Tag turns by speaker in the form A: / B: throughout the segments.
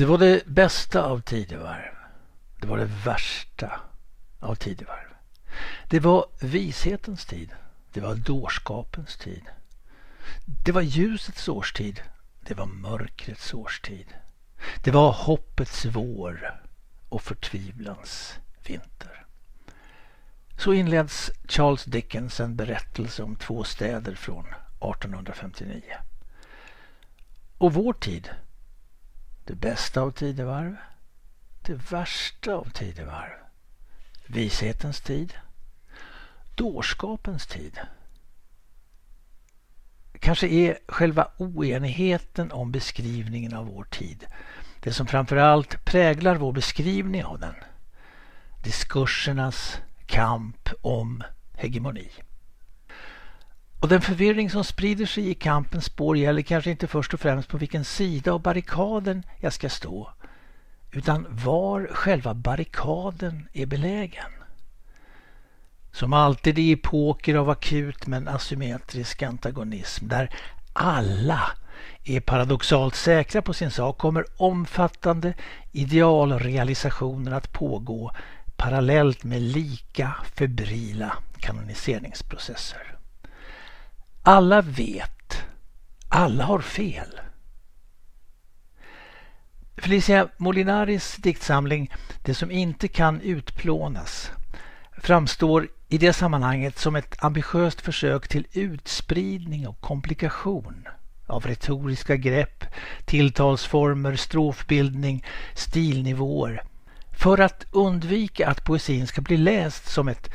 A: Det var det bästa av tidevarv. Det var det värsta av tidevarv. Det var vishetens tid. Det var dårskapens tid. Det var ljusets årstid. Det var mörkrets årstid. Det var hoppets vår och förtvivlans vinter. Så inleds Charles Dickens en berättelse om två städer från 1859. Och vår tid, det bästa av tidevarv, det värsta av tidevarv, vishetens tid, dårskapens tid. Kanske är själva oenigheten om beskrivningen av vår tid det som framförallt präglar vår beskrivning av den. Diskursernas kamp om hegemoni. Och den förvirring som sprider sig i kampens spår gäller kanske inte först och främst på vilken sida av barrikaden jag ska stå, utan var själva barrikaden är belägen. Som alltid i epoker av akut men asymmetrisk antagonism där alla är paradoxalt säkra på sin sak kommer omfattande idealrealisationer att pågå parallellt med lika febrila kanoniseringsprocesser. Alla vet, alla har fel. Felicia Molinaris diktsamling Det som inte kan utplånas framstår i det sammanhanget som ett ambitiöst försök till utspridning och komplikation av retoriska grepp, tilltalsformer, strofbildning, stilnivåer för att undvika att poesin ska bli läst som ett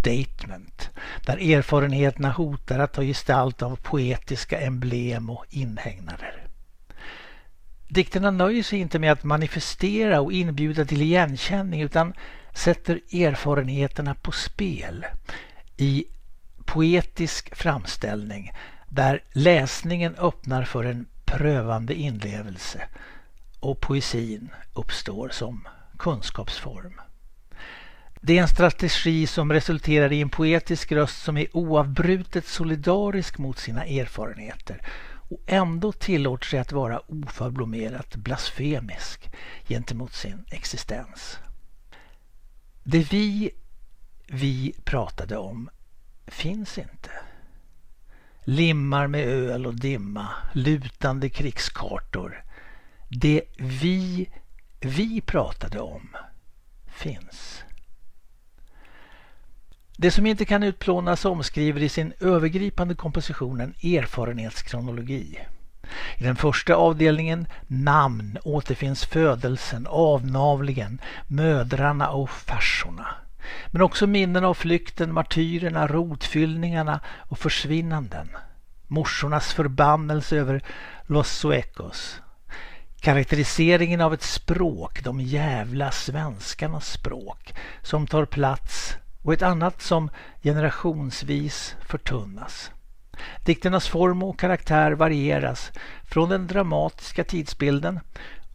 A: statement där erfarenheterna hotar att ta gestalt av poetiska emblem och inhägnader. Dikterna nöjer sig inte med att manifestera och inbjuda till igenkänning utan sätter erfarenheterna på spel i poetisk framställning där läsningen öppnar för en prövande inlevelse och poesin uppstår som kunskapsform. Det är en strategi som resulterar i en poetisk röst som är oavbrutet solidarisk mot sina erfarenheter och ändå tillåter sig att vara oförblommerat blasfemisk gentemot sin existens. Det vi, vi pratade om finns inte. Limmar med öl och dimma, lutande krigskartor. Det vi, vi pratade om finns. Det som inte kan utplånas omskriver i sin övergripande komposition en erfarenhetskronologi. I den första avdelningen namn återfinns födelsen, avnavlingen, mödrarna och farsorna. Men också minnen av flykten, martyrerna, rotfyllningarna och försvinnanden. Morsornas förbannelse över Los Suecos. Karaktäriseringen av ett språk, de jävla svenskarnas språk, som tar plats och ett annat som generationsvis förtunnas. Dikternas form och karaktär varieras från den dramatiska tidsbilden,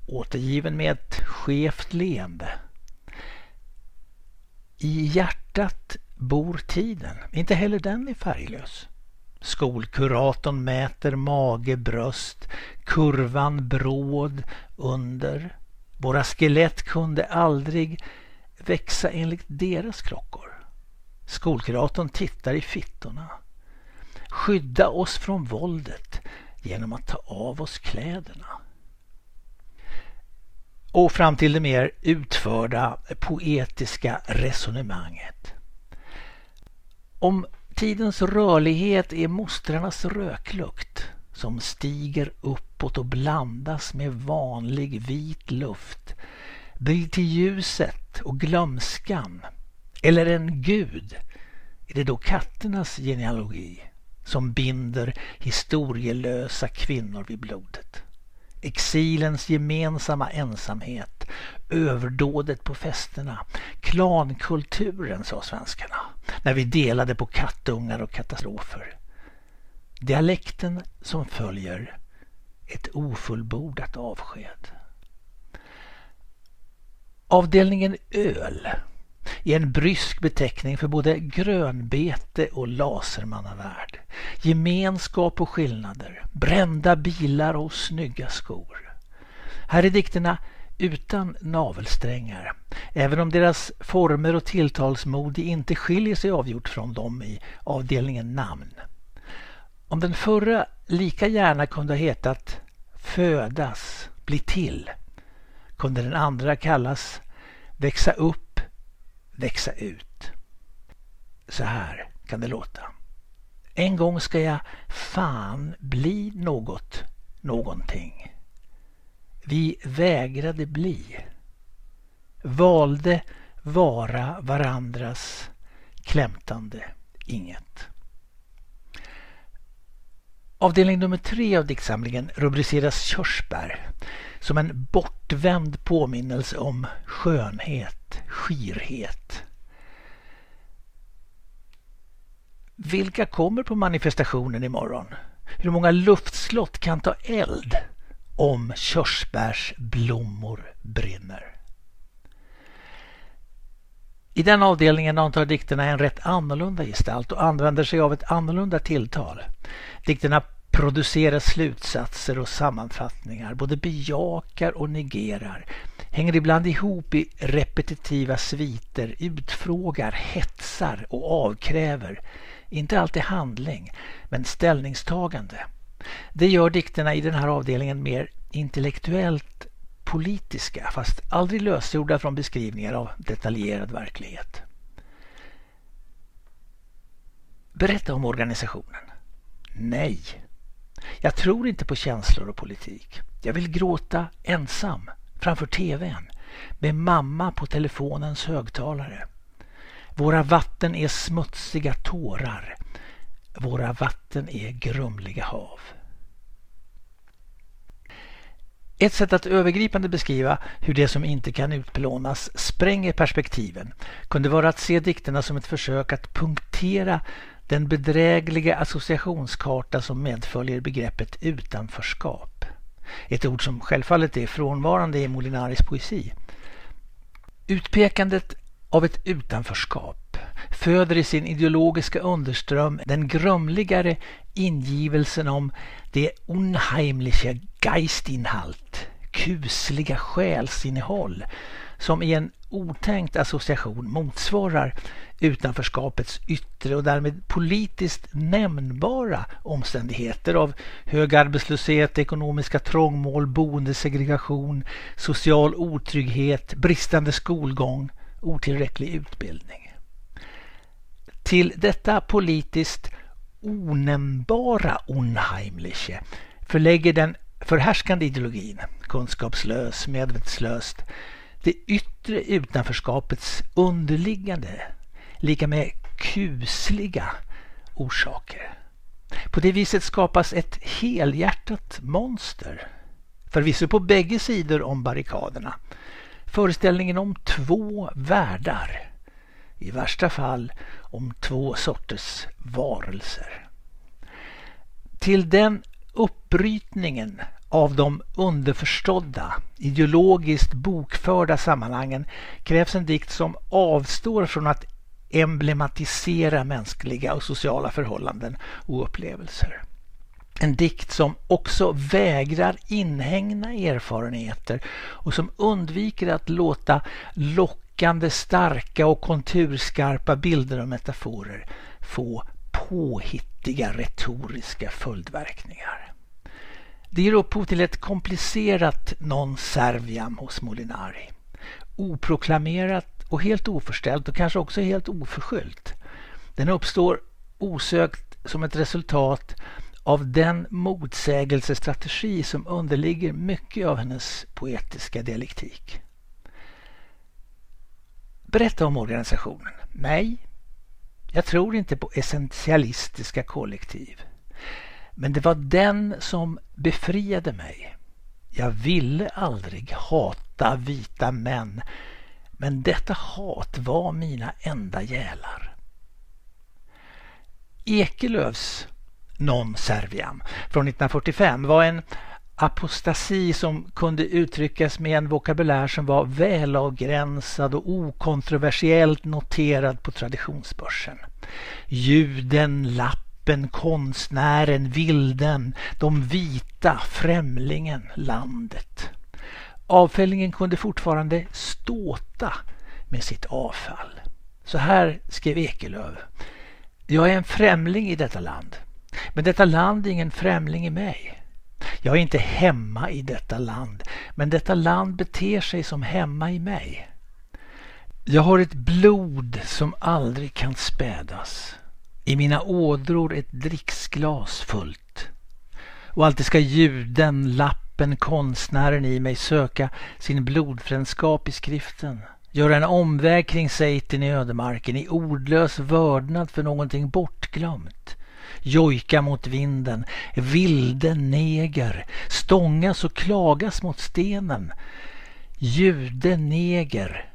A: återgiven med ett skevt leende. I hjärtat bor tiden, inte heller den är färglös. Skolkuratorn mäter mage, bröst, kurvan bråd under. Våra skelett kunde aldrig växa enligt deras klockor. Skolkuratorn tittar i fittorna. Skydda oss från våldet genom att ta av oss kläderna. Och fram till det mer utförda poetiska resonemanget. Om tidens rörlighet är mostrarnas röklukt som stiger uppåt och blandas med vanlig vit luft blir till ljuset och glömskan eller en gud är det då katternas genealogi som binder historielösa kvinnor vid blodet. Exilens gemensamma ensamhet, överdådet på festerna, klankulturen sa svenskarna när vi delade på kattungar och katastrofer. Dialekten som följer ett ofullbordat avsked. Avdelningen öl är en brysk beteckning för både grönbete och lasermannavärld. Gemenskap och skillnader, brända bilar och snygga skor. Här är dikterna utan navelsträngar, även om deras former och tilltalsmod inte skiljer sig avgjort från dem i avdelningen namn. Om den förra lika gärna kunde ha hetat Födas, bli till, kunde den andra kallas Växa upp, växa ut. Så här kan det låta. En gång ska jag fan bli något, någonting. Vi vägrade bli. Valde vara varandras klämtande inget. Avdelning nummer tre av diktsamlingen rubriceras Körsbär som en bortvänd påminnelse om skönhet, skirhet. Vilka kommer på manifestationen imorgon? Hur många luftslott kan ta eld om körsbärsblommor brinner? I den avdelningen antar dikterna en rätt annorlunda gestalt och använder sig av ett annorlunda tilltal. Dikterna producerar slutsatser och sammanfattningar, både bejakar och negerar, hänger ibland ihop i repetitiva sviter, utfrågar, hetsar och avkräver. Inte alltid handling, men ställningstagande. Det gör dikterna i den här avdelningen mer intellektuellt politiska, fast aldrig lösgjorda från beskrivningar av detaljerad verklighet. Berätta om organisationen. Nej, jag tror inte på känslor och politik. Jag vill gråta ensam framför TVn med mamma på telefonens högtalare. Våra vatten är smutsiga tårar. Våra vatten är grumliga hav. Ett sätt att övergripande beskriva hur det som inte kan utplånas spränger perspektiven kunde vara att se dikterna som ett försök att punktera den bedrägliga associationskarta som medföljer begreppet utanförskap. Ett ord som självfallet är frånvarande i Molinaris poesi. Utpekandet av ett utanförskap föder i sin ideologiska underström den grumligare ingivelsen om det unheimliche Geistinhalt, kusliga själsinnehåll som i en otänkt association motsvarar utanförskapets yttre och därmed politiskt nämnbara omständigheter av hög arbetslöshet, ekonomiska trångmål, boendesegregation, social otrygghet, bristande skolgång, otillräcklig utbildning. Till detta politiskt onämnbara Unheimliche förlägger den förhärskande ideologin, kunskapslös, medvetslöst, det yttre utanförskapets underliggande, lika med kusliga orsaker. På det viset skapas ett helhjärtat monster, förvisso på bägge sidor om barrikaderna. Föreställningen om två världar, i värsta fall om två sorters varelser. Till den uppbrytningen av de underförstådda, ideologiskt bokförda sammanhangen krävs en dikt som avstår från att emblematisera mänskliga och sociala förhållanden och upplevelser. En dikt som också vägrar inhägna erfarenheter och som undviker att låta lockande, starka och konturskarpa bilder och metaforer få påhittiga retoriska följdverkningar. Det ger upphov till ett komplicerat non serviam hos Molinari. Oproklamerat och helt oförställt och kanske också helt oförskyllt. Den uppstår osökt som ett resultat av den motsägelsestrategi som underligger mycket av hennes poetiska dialektik. Berätta om organisationen. Nej, jag tror inte på essentialistiska kollektiv. Men det var den som befriade mig. Jag ville aldrig hata vita män men detta hat var mina enda gälar. Ekelövs Non Serviam från 1945 var en apostasi som kunde uttryckas med en vokabulär som var välavgränsad och okontroversiellt noterad på traditionsbörsen. Juden, lappen, konstnären, vilden, de vita, främlingen, landet. avfällningen kunde fortfarande ståta med sitt avfall. Så här skrev Ekelöf. Jag är en främling i detta land. Men detta land är ingen främling i mig. Jag är inte hemma i detta land, men detta land beter sig som hemma i mig. Jag har ett blod som aldrig kan spädas. I mina ådror ett dricksglas fullt. Och alltid ska juden, lappen, konstnären i mig söka sin blodfrändskap i skriften. Göra en omväg kring Seiten i ödemarken i ordlös vördnad för någonting bortglömt. Jojka mot vinden, vilde neger, stångas och klagas mot stenen. Jude neger,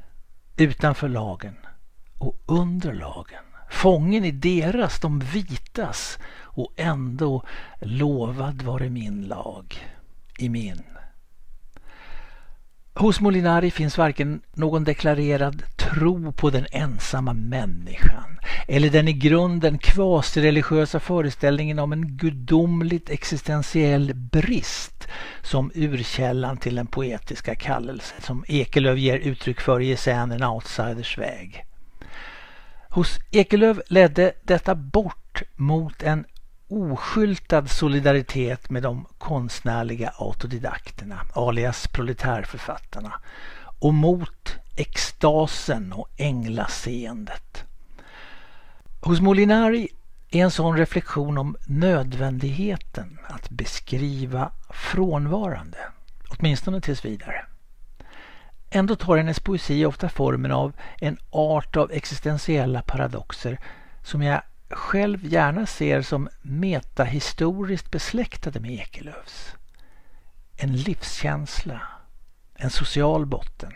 A: utanför lagen och under lagen. Fången i deras, de vitas och ändå lovad var det min lag i min. Hos Molinari finns varken någon deklarerad tro på den ensamma människan eller den i grunden kvasireligiösa föreställningen om en gudomligt existentiell brist som urkällan till den poetiska kallelse som Ekelöf ger uttryck för i essän En outsiders väg. Hos Ekelöf ledde detta bort mot en oskyltad solidaritet med de konstnärliga autodidakterna, alias proletärförfattarna, och mot extasen och änglaseendet. Hos Molinari är en sån reflektion om nödvändigheten att beskriva frånvarande, åtminstone tills vidare. Ändå tar hennes poesi ofta formen av en art av existentiella paradoxer som jag själv gärna ser som metahistoriskt besläktade med Ekelöfs. En livskänsla, en social botten,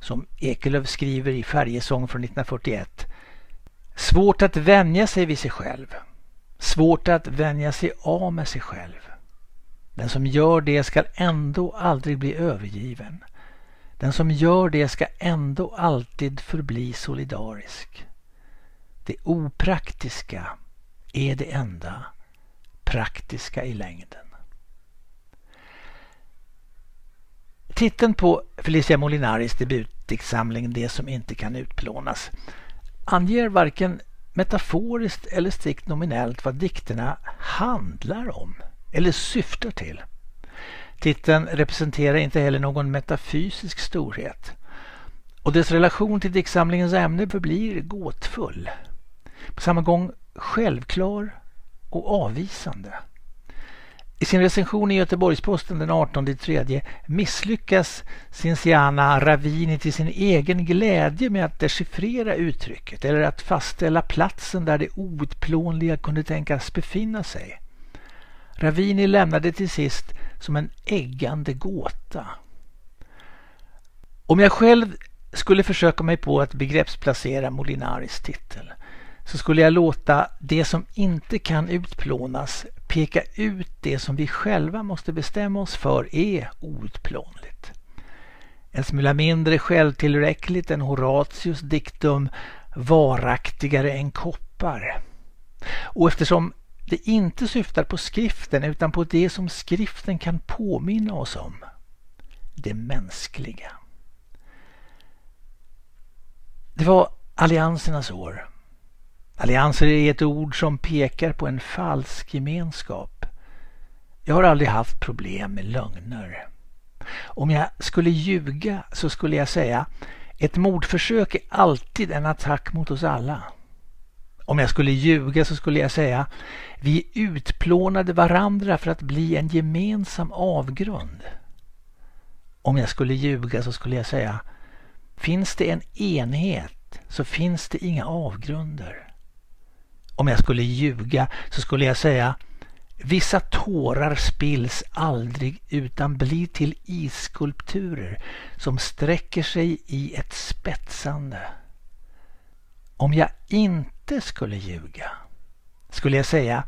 A: som Ekelöf skriver i Färjesång från 1941. Svårt att vänja sig vid sig själv. Svårt att vänja sig av med sig själv. Den som gör det skall ändå aldrig bli övergiven. Den som gör det ska ändå alltid förbli solidarisk. Det opraktiska är det enda praktiska i längden. Titeln på Felicia Molinaris debutdiktsamling Det som inte kan utplånas anger varken metaforiskt eller strikt nominellt vad dikterna handlar om eller syftar till. Titeln representerar inte heller någon metafysisk storhet och dess relation till diktsamlingens ämne förblir gåtfull på samma gång självklar och avvisande. I sin recension i Göteborgs-Posten den 18 3 misslyckas Cinciana Ravini till sin egen glädje med att dechiffrera uttrycket eller att fastställa platsen där det outplånliga kunde tänkas befinna sig. Ravini lämnade till sist som en äggande gåta. Om jag själv skulle försöka mig på att begreppsplacera Molinaris titel så skulle jag låta det som inte kan utplånas peka ut det som vi själva måste bestämma oss för är outplånligt. En smula mindre självtillräckligt än Horatius diktum varaktigare än koppar. Och eftersom det inte syftar på skriften utan på det som skriften kan påminna oss om. Det mänskliga. Det var alliansernas år. Allianser är ett ord som pekar på en falsk gemenskap. Jag har aldrig haft problem med lögner. Om jag skulle ljuga så skulle jag säga ett mordförsök är alltid en attack mot oss alla. Om jag skulle ljuga så skulle jag säga vi utplånade varandra för att bli en gemensam avgrund. Om jag skulle ljuga så skulle jag säga finns det en enhet så finns det inga avgrunder. Om jag skulle ljuga så skulle jag säga Vissa tårar spills aldrig utan blir till isskulpturer som sträcker sig i ett spetsande. Om jag inte inte skulle ljuga skulle jag säga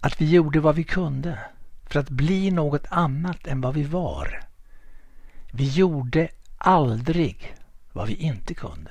A: att vi gjorde vad vi kunde för att bli något annat än vad vi var. Vi gjorde aldrig vad vi inte kunde.